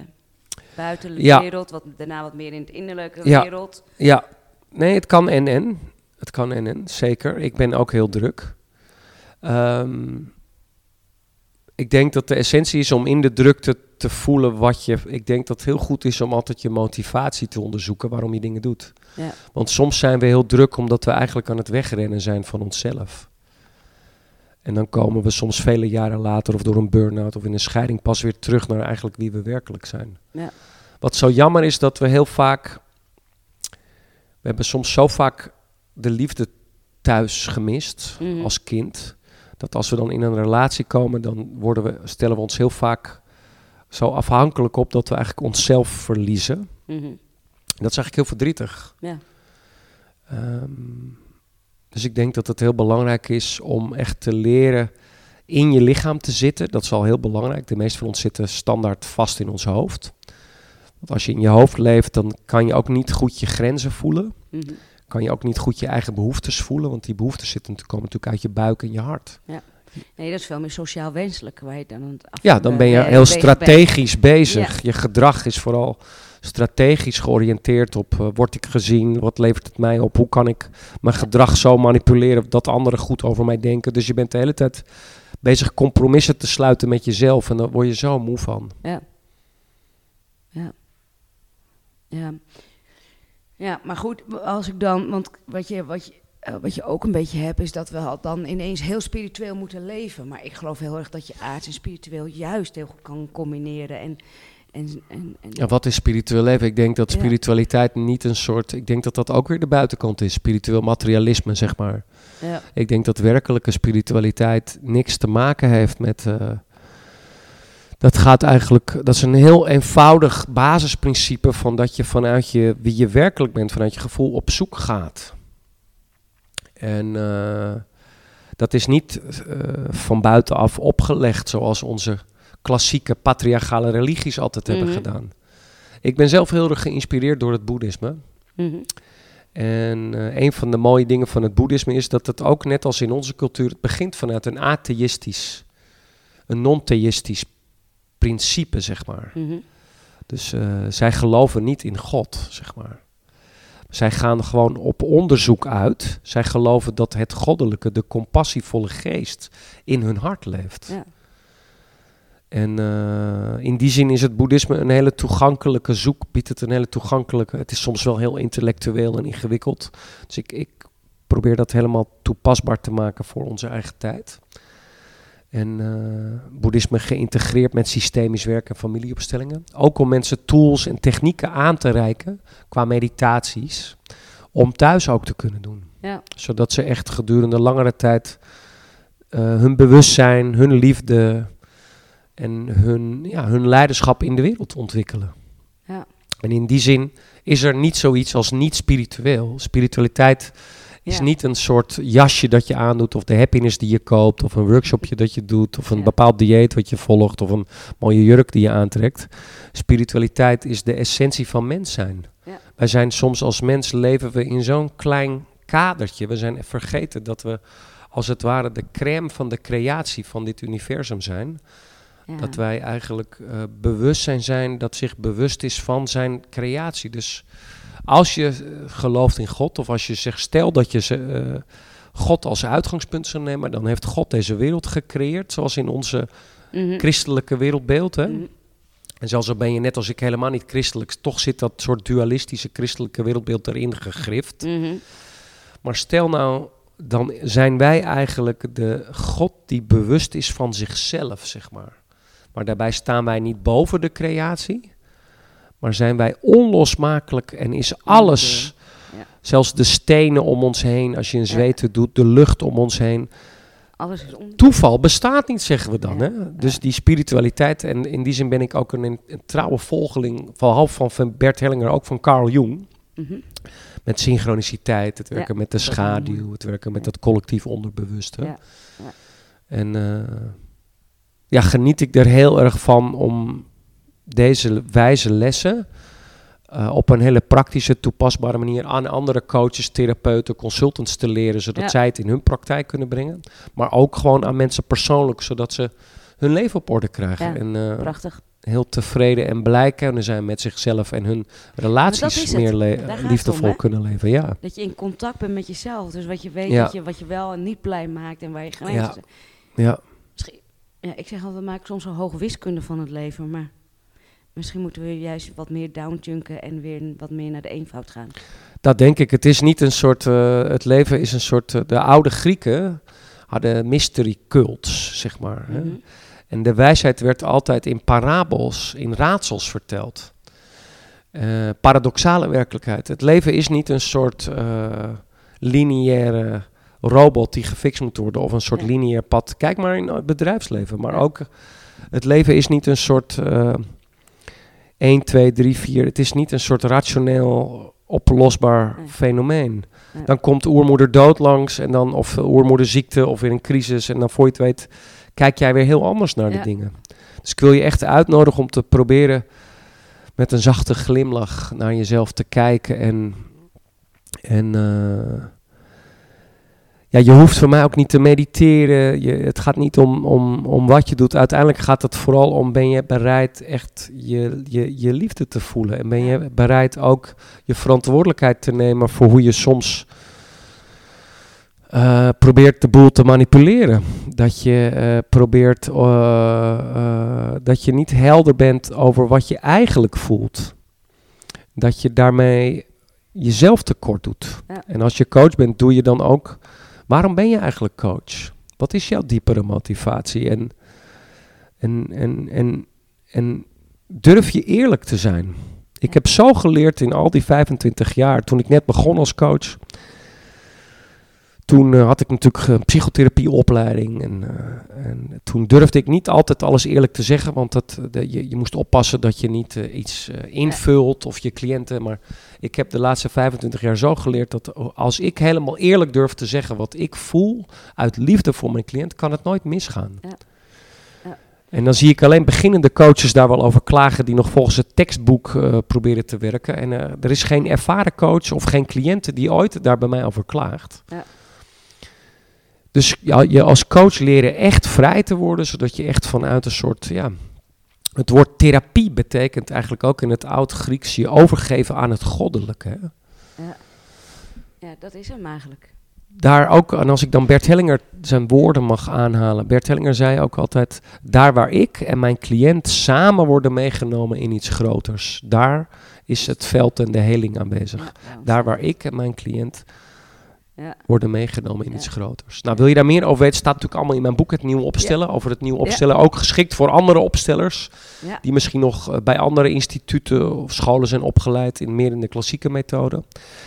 buitenlijke Ja. wereld, wat, daarna wat meer in het innerlijke wereld. Ja, nee, het kan en en. Het kan en en, zeker. Ik ben ook heel druk. Ehm, ik denk dat de essentie is om in de drukte te voelen wat je... Ik denk dat het heel goed is om altijd je motivatie te onderzoeken waarom je dingen doet. Ja. Want soms zijn we heel druk omdat we eigenlijk aan het wegrennen zijn van onszelf. En dan komen we soms vele jaren later of door een burn-out of in een scheiding pas weer terug naar eigenlijk wie we werkelijk zijn. Ja. Wat zo jammer is dat we heel vaak... We hebben soms zo vaak de liefde thuis gemist Mhm. als kind. Dat als we dan in een relatie komen, dan worden we, stellen we ons heel vaak zo afhankelijk op dat we eigenlijk onszelf verliezen. Mhm. Dat is eigenlijk heel verdrietig. Ja. Ehm, dus ik denk dat het heel belangrijk is om echt te leren in je lichaam te zitten. Dat is al heel belangrijk. De meeste van ons zitten standaard vast in ons hoofd. Want als je in je hoofd leeft, dan kan je ook niet goed je grenzen voelen. Mhm. Kan je ook niet goed je eigen behoeftes voelen. Want die behoeftes zitten, komen natuurlijk uit je buik en je hart. Nee, dat is veel meer sociaal wenselijk waar je dan af Ja, dan ben je eh, heel strategisch bezig. Je gedrag is vooral strategisch georiënteerd op uh, word ik gezien, wat levert het mij op, hoe kan ik mijn gedrag zo manipuleren dat anderen goed over mij denken. Dus je bent de hele tijd bezig compromissen te sluiten met jezelf en daar word je zo moe van. Ja. Ja. Ja. Ja, maar goed, als ik dan, want wat je, wat je, eh, wat je ook een beetje hebt, is dat we dan ineens heel spiritueel moeten leven. Maar ik geloof heel erg dat je aards en spiritueel juist heel goed kan combineren. En, en, en, en Ja, wat is spiritueel leven? Ik denk dat Ja. spiritualiteit niet een soort, ik denk dat dat ook weer de buitenkant is, spiritueel materialisme zeg maar. ja, Ik denk dat werkelijke spiritualiteit niks te maken heeft met. eh, dat gaat eigenlijk. Dat is een heel eenvoudig basisprincipe van dat je vanuit je, wie je werkelijk bent, vanuit je gevoel op zoek gaat. En eh, dat is niet eh, van buitenaf opgelegd zoals onze klassieke patriarchale religies altijd hebben Mhm. gedaan. Ik ben zelf heel erg geïnspireerd door het boeddhisme. mhm, En eh, een van de mooie dingen van het boeddhisme is dat het ook net als in onze cultuur, het begint vanuit een atheïstisch, een non-theïstisch principe, zeg maar. mhm. Dus eh, zij geloven niet in God, zeg maar. Zij gaan gewoon op onderzoek uit. Zij geloven dat het goddelijke, de compassievolle geest, in hun hart leeft. Ja. En eh, in die zin is het boeddhisme een hele toegankelijke zoek, biedt het een hele toegankelijke. Het is soms wel heel intellectueel en ingewikkeld. Dus ik, ik probeer dat helemaal toepasbaar te maken voor onze eigen tijd. En eh, boeddhisme geïntegreerd met systemisch werk en familieopstellingen. Ook om mensen tools en technieken aan te reiken qua meditaties. Om thuis ook te kunnen doen. Ja. Zodat ze echt gedurende langere tijd eh, hun bewustzijn, hun liefde en hun, ja, hun leiderschap in de wereld ontwikkelen. Ja. En in die zin is er niet zoiets als niet spiritueel. Spiritualiteit is niet een soort jasje dat je aandoet, of de happiness die je koopt, of een workshopje dat je doet, of een Ja. bepaald dieet wat je volgt, of een mooie jurk die je aantrekt. Spiritualiteit is de essentie van mens zijn. Ja. Wij zijn soms als mens leven we in zo'n klein kadertje. We zijn vergeten dat we als het ware de crème van de creatie van dit universum zijn. Dat wij eigenlijk eh, bewustzijn zijn dat zich bewust is van zijn creatie. Dus als je eh, gelooft in God, of als je zegt, stel dat je eh, God als uitgangspunt zou nemen, dan heeft God deze wereld gecreëerd, zoals in onze Mhm. christelijke wereldbeeld. Hè? Mhm. En zelfs al ben je net als ik helemaal niet christelijk, toch zit dat soort dualistische christelijke wereldbeeld erin gegrift. Mhm. Maar stel nou, dan zijn wij eigenlijk de God die bewust is van zichzelf, zeg maar. Maar daarbij staan wij niet boven de creatie, maar zijn wij onlosmakelijk en is alles, Ja. zelfs de stenen om ons heen, als je een Ja. zweten doet, de lucht om ons heen. Alles is. Toeval bestaat niet, zeggen we dan. Ja. Hè? Dus die spiritualiteit, en in die zin ben ik ook een, een trouwe volgeling, behalve van Bert Hellinger, ook van Carl Jung. Mhm. Met synchroniciteit, het werken met de schaduw, het werken met dat collectief onderbewuste. En eh, ja, geniet ik er heel erg van om deze wijze lessen eh, op een hele praktische, toepasbare manier aan andere coaches, therapeuten, consultants te leren, zodat Ja. zij het in hun praktijk kunnen brengen. Maar ook gewoon aan mensen persoonlijk, zodat ze hun leven op orde krijgen. Ja, en eh, Prachtig. heel tevreden en blij kunnen zijn met zichzelf en hun relaties meer liefdevol om, kunnen leven. Ja. Dat je in contact bent met jezelf. Dus wat je weet, Ja. dat je, wat je wel en niet blij maakt en waar je grenzen Ja. Ja. Misschien, ja, ik zeg altijd, we maken soms een hoge wiskunde van het leven, maar misschien moeten we juist wat meer downjunken en weer wat meer naar de eenvoud gaan. Dat denk ik. Het is niet een soort. eh, het leven is een soort. eh, de oude Grieken hadden mystery cults, zeg maar. Hè? Mhm. En de wijsheid werd altijd in parabels, in raadsels verteld. Eh, paradoxale werkelijkheid. Het leven is niet een soort lineaire robot die gefixt moet worden of een soort Ja. lineair pad. Kijk maar in het bedrijfsleven. Maar Ja. ook het leven is niet een soort 1, 2, 3, 4. Het is niet een soort rationeel oplosbaar Nee. fenomeen. Ja. Dan komt oermoeder dood langs en dan of oermoeder ziekte of weer een crisis en dan voor je het weet kijk jij weer heel anders naar Ja. de dingen. Dus ik wil je echt uitnodigen om te proberen met een zachte glimlach naar jezelf te kijken en en eh, ja, je hoeft voor mij ook niet te mediteren. Je, het gaat niet om, om, om wat je doet. Uiteindelijk gaat het vooral om: ben je bereid echt je, je, je liefde te voelen? En ben je bereid ook je verantwoordelijkheid te nemen voor hoe je soms eh, probeert de boel te manipuleren? Dat je eh, probeert eh, dat je niet helder bent over wat je eigenlijk voelt. Dat je daarmee jezelf tekort doet. Ja. En als je coach bent, doe je dan ook. Waarom ben je eigenlijk coach? Wat is jouw diepere motivatie? En, en, en, en, en durf je eerlijk te zijn? Ik heb zo geleerd in al die 25 jaar, toen ik net begon als coach. Toen eh, had ik natuurlijk een psychotherapieopleiding. En, eh, en toen durfde ik niet altijd alles eerlijk te zeggen. Want dat, eh, de- je, je moest oppassen dat je niet eh, iets eh, invult of je cliënten. Maar ik heb de laatste 25 jaar zo geleerd dat als ik helemaal eerlijk durf te zeggen wat ik voel uit liefde voor mijn cliënt, kan het nooit misgaan. Ja. En dan zie ik alleen beginnende coaches daar wel over klagen die nog volgens het tekstboek eh, proberen te werken. En eh, er is geen ervaren coach of geen cliënte die ooit daar bij mij over klaagt. Ja. Dus ja, je als coach leren echt vrij te worden, zodat je echt vanuit een soort, ja, het woord therapie betekent eigenlijk ook in het oud-Grieks je overgeven aan het goddelijke. Hè? Ja. ja, dat is hem eigenlijk. Daar ook, en als ik dan Bert Hellinger zijn woorden mag aanhalen. Bert Hellinger zei ook altijd, daar waar ik en mijn cliënt samen worden meegenomen in iets groters, daar is het veld en de heling aanwezig. Ja, ja. Daar waar ik en mijn cliënt Ja. worden meegenomen in Ja. iets groters. Nou, wil je daar meer over weten? Staat natuurlijk allemaal in mijn boek Het Nieuwe Opstellen. Over het nieuwe Ja. opstellen. Ook geschikt voor andere opstellers. Die misschien nog eh, bij andere instituten of scholen zijn opgeleid. In meer in de klassieke methode.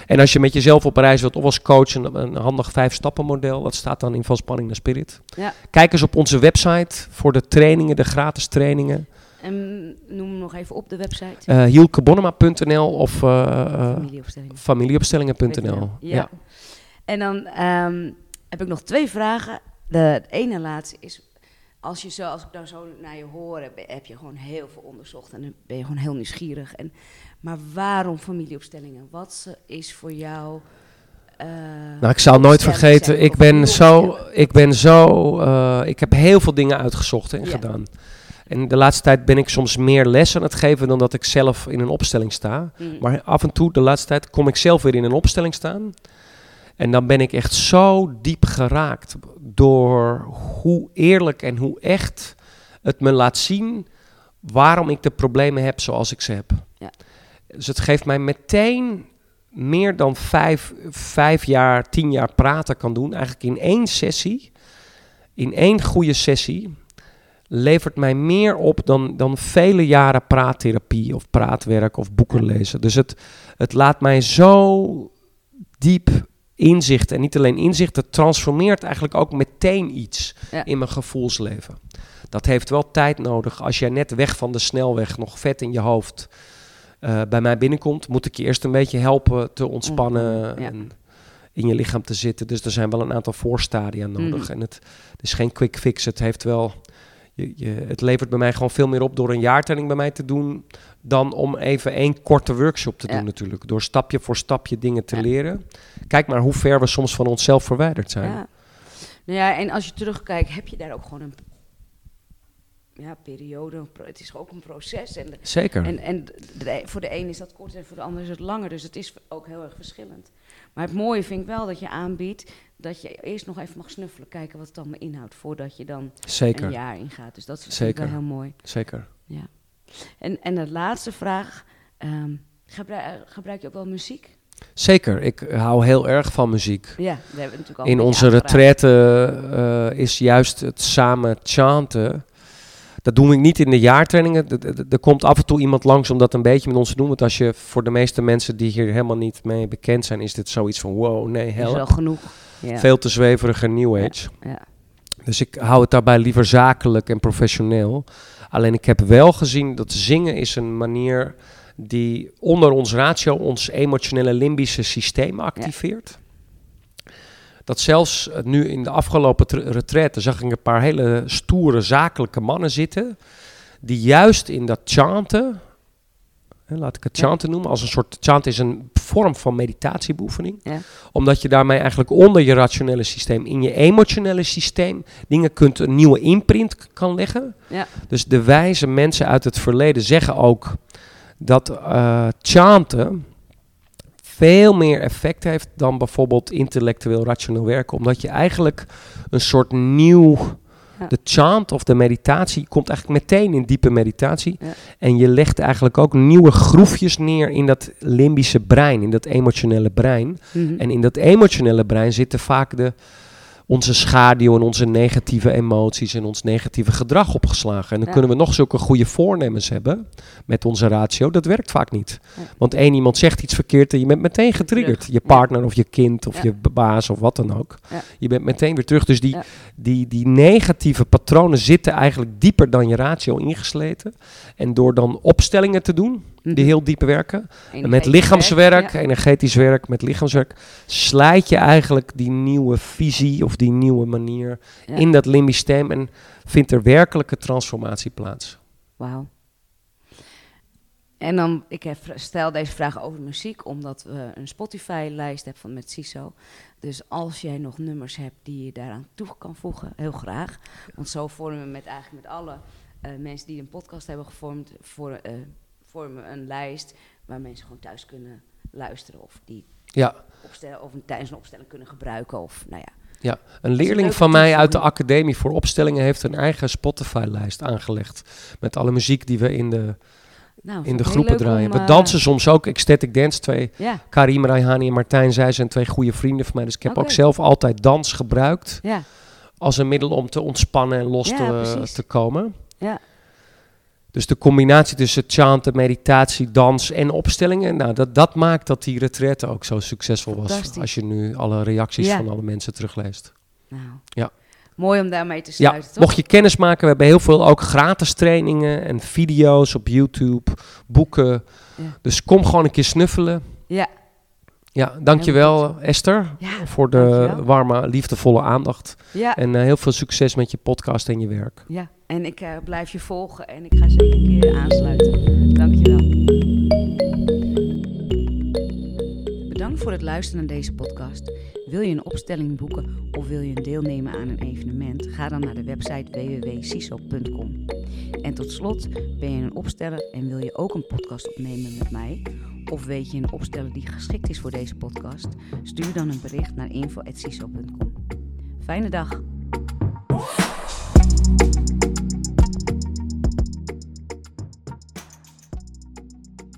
En als je met jezelf op reis wilt of als coach een, een handig vijf stappen model. Dat staat dan in Van Spanning naar Spirit. Ja. Kijk eens op onze website voor de trainingen, de gratis trainingen. En noem hem nog even op de website. Uh, hielkebonnema.nl of eh, eh, Familieopstelling. familieopstellingen.nl. Ja. En dan ehm, heb ik nog twee vragen. De, de ene laatste is, als, je zo, als ik nou zo naar je hoor, heb, heb je gewoon heel veel onderzocht en dan ben je gewoon heel nieuwsgierig. En, maar waarom familieopstellingen? Wat is voor jou... eh, Nou, ik zal nooit vergeten, ik ben zo, ik ben zo, ik heb heel veel dingen uitgezocht en Ja. gedaan. En de laatste tijd ben ik soms meer les aan het geven dan dat ik zelf in een opstelling sta. Mm. Maar af en toe, de laatste tijd, kom ik zelf weer in een opstelling staan. En dan ben ik echt zo diep geraakt door hoe eerlijk en hoe echt het me laat zien waarom ik de problemen heb zoals ik ze heb. Ja. Dus het geeft mij meteen meer dan vijf, vijf jaar, tien jaar praten kan doen. Eigenlijk in één sessie, in één goede sessie, levert mij meer op dan, dan vele jaren praattherapie of praatwerk of boeken lezen. Dus het, het laat mij zo diep inzicht. En niet alleen inzicht, het transformeert eigenlijk ook meteen iets Ja. in mijn gevoelsleven. Dat heeft wel tijd nodig. Als jij net weg van de snelweg, nog vet in je hoofd, eh, bij mij binnenkomt, moet ik je eerst een beetje helpen te ontspannen ja. en in je lichaam te zitten. Dus er zijn wel een aantal voorstadia nodig. Mhm. En het, het is geen quick fix. Het heeft wel. Je, je, het levert bij mij gewoon veel meer op door een jaartelling bij mij te doen. dan om even één korte workshop te Ja. doen, natuurlijk. Door stapje voor stapje dingen te Ja. leren. Kijk maar hoe ver we soms van onszelf verwijderd zijn. Ja. Nou ja, en als je terugkijkt, heb je daar ook gewoon een ja, periode. Het is ook een proces. En, Zeker. en, en de- voor de een is dat kort en voor de ander is het langer. Dus het is ook heel erg verschillend. Maar het mooie vind ik wel dat je aanbiedt dat je eerst nog even mag snuffelen, kijken wat het allemaal inhoudt, voordat je dan Zeker. een jaar ingaat. Dus dat vind Zeker. ik wel heel mooi. Zeker. En, en de laatste vraag, ehm, gebruik, gebruik je ook wel muziek? Zeker. Ik hou heel erg van muziek. Ja, we hebben natuurlijk al In onze retraite eh, is juist het samen chanten. Dat doen we niet in de jaartrainingen. Er komt af en toe iemand langs om dat een beetje met ons te doen. Want als je voor de meeste mensen die hier helemaal niet mee bekend zijn, is dit zoiets van wow, nee, is wel help. genoeg. Veel te zweverige New Age. Ja. Dus ik hou het daarbij liever zakelijk en professioneel. Alleen ik heb wel gezien dat zingen is een manier die onder ons ratio ons emotionele limbische systeem activeert. Dat zelfs eh, nu in de afgelopen tr- retraite zag ik een paar hele stoere zakelijke mannen zitten. Die juist in dat chanten, laat ik het chanten noemen, als een soort chant is een vorm van meditatiebeoefening. Ja. Omdat je daarmee eigenlijk onder je rationele systeem, in je emotionele systeem, dingen kunt, een nieuwe imprint kan leggen. Ja. Dus de wijze mensen uit het verleden zeggen ook dat eh chanten veel meer effect heeft dan bijvoorbeeld intellectueel rationeel werken. Omdat je eigenlijk een soort nieuw... Ja. De chant of de meditatie komt eigenlijk meteen in diepe meditatie. Ja. En je legt eigenlijk ook nieuwe groefjes neer in dat limbische brein, in dat emotionele brein. Mhm. En in dat emotionele brein zitten vaak de, onze schaduw en onze negatieve emoties en ons negatieve gedrag opgeslagen. En dan Ja. kunnen we nog zulke goede voornemens hebben met onze ratio. Dat werkt vaak niet. Ja. Want één iemand zegt iets verkeerd en je bent meteen getriggerd. Terug. Je partner of je kind of je baas of wat dan ook. Je bent meteen weer terug. Dus die, die, die negatieve patronen zitten eigenlijk dieper dan je ratio ingesleten. En door dan opstellingen te doen, die Mhm. heel diep werken, en met lichaamswerk, ja. energetisch werk, met lichaamswerk, slijt je eigenlijk die nieuwe visie of die nieuwe manier Ja. in dat limbisch systeem en vindt er werkelijke transformatie plaats. Wauw. En dan, ik heb, stel deze vraag over muziek, omdat we een Spotify-lijst hebben van met CISO. Dus als jij nog nummers hebt die je daaraan toe kan voegen, heel graag. Want zo vormen we met eigenlijk met alle eh, mensen die een podcast hebben gevormd, voor, eh, vormen een lijst waar mensen gewoon thuis kunnen luisteren of die Ja. opstellen, of een, tijdens een opstelling kunnen gebruiken. Of, nou ja. Ja, een leerling van mij uit de. Academie voor Opstellingen heeft een eigen Spotify-lijst aangelegd. Met alle muziek die we in de, Nou, in de groepen draaien. om, we eh, dansen soms ook ecstatic dance. Twee, Karim Raihani en Martijn, zij zijn twee goede vrienden van mij. Dus ik heb Oké. ook zelf altijd dans gebruikt als een middel om te ontspannen en los te, te komen. ja. Dus de combinatie tussen chanten, meditatie, dans en opstellingen, nou, dat, dat maakt dat die retraite ook zo succesvol was. Als je nu alle reacties Ja. van alle mensen terugleest. Nou, Ja. mooi om daarmee te Ja, sluiten, toch? mocht je kennis maken, we hebben heel veel ook gratis trainingen en video's op YouTube, boeken. Ja. Dus kom gewoon een keer snuffelen. Ja, Ja, dankjewel. Esther ja, voor de dankjewel. warme, liefdevolle aandacht. ja, En eh, heel veel succes met je podcast en je werk. ja. En ik eh, blijf je volgen en ik ga zeker een keer aansluiten. Dankjewel. Voor het luisteren naar deze podcast. Wil je een opstelling boeken of wil je deelnemen aan een evenement? Ga dan naar de website www.siso.com. En tot slot, ben je een opsteller en wil je ook een podcast opnemen met mij? Of weet je een opsteller die geschikt is voor deze podcast? Stuur dan een bericht naar info.siso.com. Fijne dag!